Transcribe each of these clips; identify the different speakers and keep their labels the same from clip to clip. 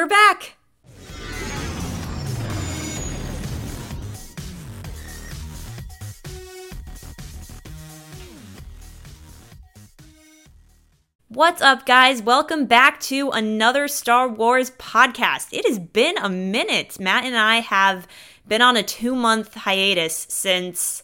Speaker 1: we're back. What's up, guys? Welcome back to another Star Wars podcast. It has been a minute. Matt and I have been on a two month hiatus since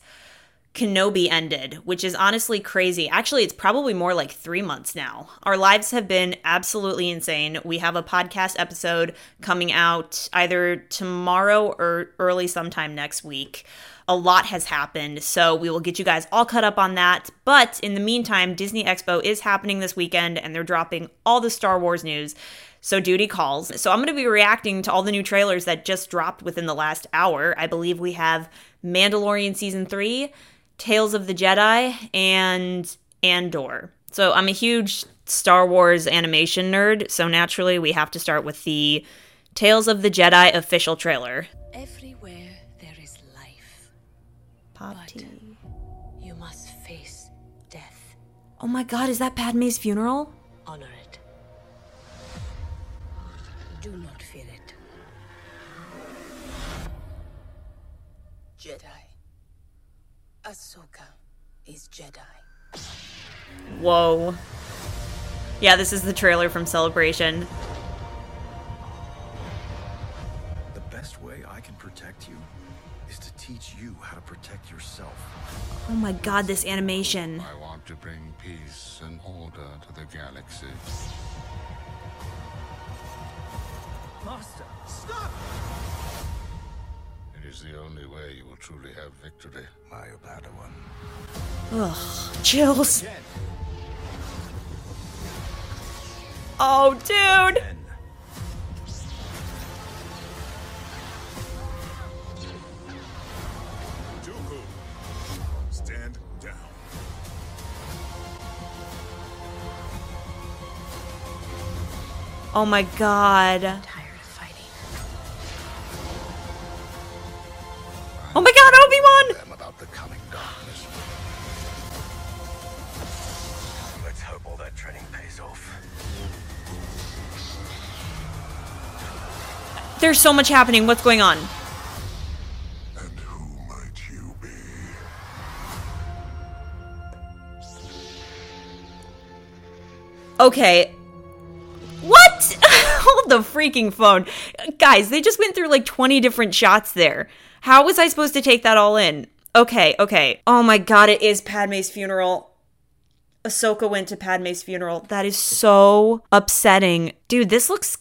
Speaker 1: Kenobi ended, which is honestly crazy. Actually, it's probably more like three months now. Our lives have been absolutely insane. We have a podcast episode coming out either tomorrow or early sometime next week a lot has happened. So we will get you guys all caught up on that. But in the meantime, Disney Expo is happening this weekend and they're dropping all the Star Wars news. So duty calls. So I'm going to be reacting to all the new trailers that just dropped within the last hour. I believe we have Mandalorian season 3, Tales of the Jedi, and Andor. So I'm a huge Star Wars animation nerd, so naturally we have to start with the Tales of the Jedi official trailer. Everywhere there is life.
Speaker 2: Pop but tea. You must face death.
Speaker 1: Oh my god, is that Padme's funeral?
Speaker 2: Honor it. Do not fear it. Jedi. Ahsoka is Jedi.
Speaker 1: Whoa. Yeah, this is the trailer from Celebration.
Speaker 3: The best way I can protect you is to teach you how to protect yourself.
Speaker 1: Oh my god, this animation.
Speaker 4: I want to bring peace and order to the galaxy.
Speaker 3: Master, stop!
Speaker 4: It is the only way you will truly have victory.
Speaker 3: My Padawan.
Speaker 1: Ugh, chills. Oh, dude!
Speaker 2: Stand down.
Speaker 1: Oh my god.
Speaker 3: Training pays off.
Speaker 1: There's so much happening. What's going on?
Speaker 4: And who might you be?
Speaker 1: Okay, what? Hold the freaking phone. Guys, they just went through like 20 different shots there. How was I supposed to take that all in? Okay, okay. Oh my god, it is Padme's funeral. Ahsoka went to Padme's funeral. That is so upsetting. Dude, this looks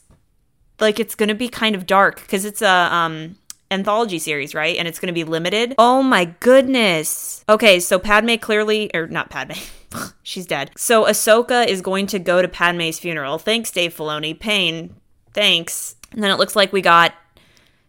Speaker 1: like it's gonna be kind of dark because it's a um anthology series, right? And it's gonna be limited. Oh my goodness. Okay, so Padme clearly or not Padme. she's dead. So Ahsoka is going to go to Padme's funeral. Thanks, Dave Filoni. Pain, thanks. And then it looks like we got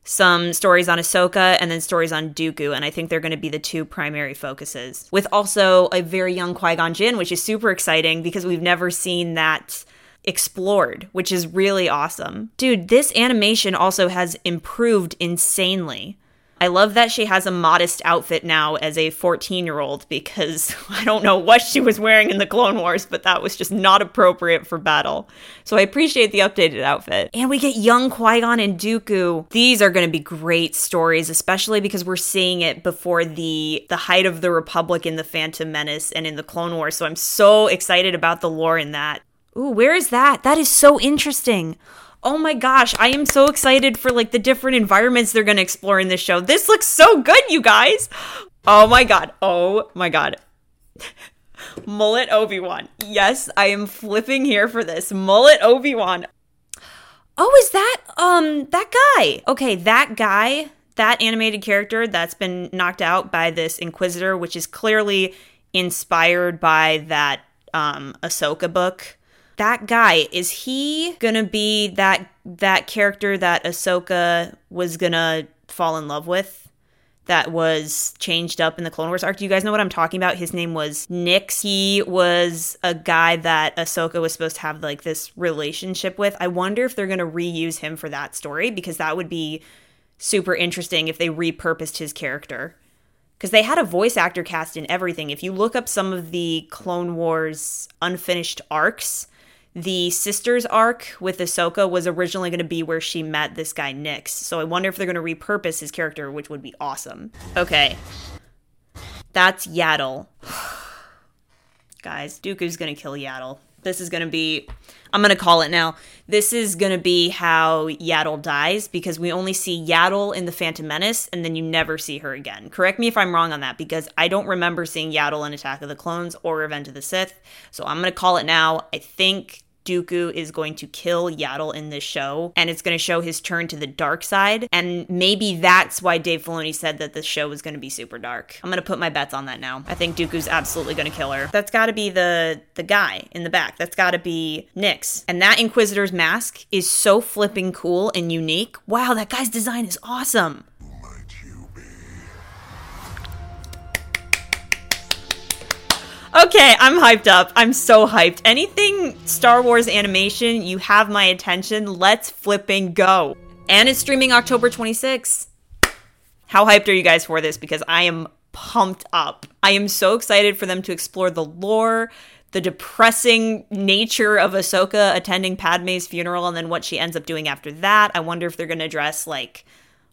Speaker 1: some stories on Ahsoka and then stories on Dooku, and I think they're going to be the two primary focuses. With also a very young Qui Gon Jinn, which is super exciting because we've never seen that explored, which is really awesome. Dude, this animation also has improved insanely. I love that she has a modest outfit now as a 14 year old because I don't know what she was wearing in the Clone Wars, but that was just not appropriate for battle. So I appreciate the updated outfit. And we get young Qui Gon and Dooku. These are going to be great stories, especially because we're seeing it before the the height of the Republic in the Phantom Menace and in the Clone Wars. So I'm so excited about the lore in that. Ooh, where is that? That is so interesting oh my gosh, I am so excited for like the different environments they're going to explore in this show. This looks so good, you guys. Oh my god. Oh my god. Mullet Obi-Wan. Yes, I am flipping here for this. Mullet Obi-Wan. Oh, is that um that guy? Okay, that guy, that animated character that's been knocked out by this Inquisitor, which is clearly inspired by that um Ahsoka book that guy is he gonna be that that character that Ahsoka was gonna fall in love with? That was changed up in the Clone Wars arc. Do you guys know what I'm talking about? His name was Nyx. He was a guy that Ahsoka was supposed to have like this relationship with. I wonder if they're gonna reuse him for that story because that would be super interesting if they repurposed his character because they had a voice actor cast in everything. If you look up some of the Clone Wars unfinished arcs, the sisters arc with Ahsoka was originally going to be where she met this guy Nyx. So I wonder if they're going to repurpose his character, which would be awesome. Okay. That's Yaddle. Guys, Dooku's going to kill Yaddle. This is going to be I'm going to call it now. This is going to be how Yaddle dies because we only see Yaddle in The Phantom Menace and then you never see her again. Correct me if I'm wrong on that because I don't remember seeing Yaddle in Attack of the Clones or Revenge of the Sith. So I'm going to call it now. I think Dooku is going to kill Yaddle in this show, and it's going to show his turn to the dark side. And maybe that's why Dave Filoni said that the show was going to be super dark. I'm going to put my bets on that now. I think Dooku's absolutely going to kill her. That's got to be the the guy in the back. That's got to be Nyx. And that Inquisitor's mask is so flipping cool and unique. Wow, that guy's design is awesome. Okay, I'm hyped up. I'm so hyped. Anything Star Wars animation, you have my attention. Let's flipping go. And it's streaming October 26th. How hyped are you guys for this? Because I am pumped up. I am so excited for them to explore the lore, the depressing nature of Ahsoka attending Padme's funeral, and then what she ends up doing after that. I wonder if they're going to address, like,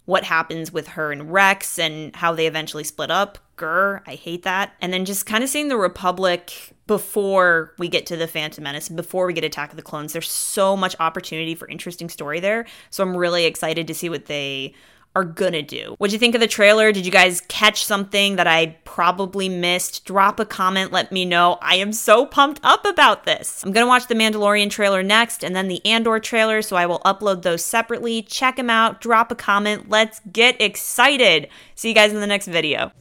Speaker 1: what happens with her and Rex and how they eventually split up. Grr, I hate that. And then just kind of seeing the Republic before we get to the Phantom Menace, before we get Attack of the Clones. There's so much opportunity for interesting story there. So I'm really excited to see what they are gonna do. What'd you think of the trailer? Did you guys catch something that I probably missed? Drop a comment, let me know. I am so pumped up about this. I'm gonna watch the Mandalorian trailer next and then the Andor trailer, so I will upload those separately. Check them out, drop a comment, let's get excited. See you guys in the next video.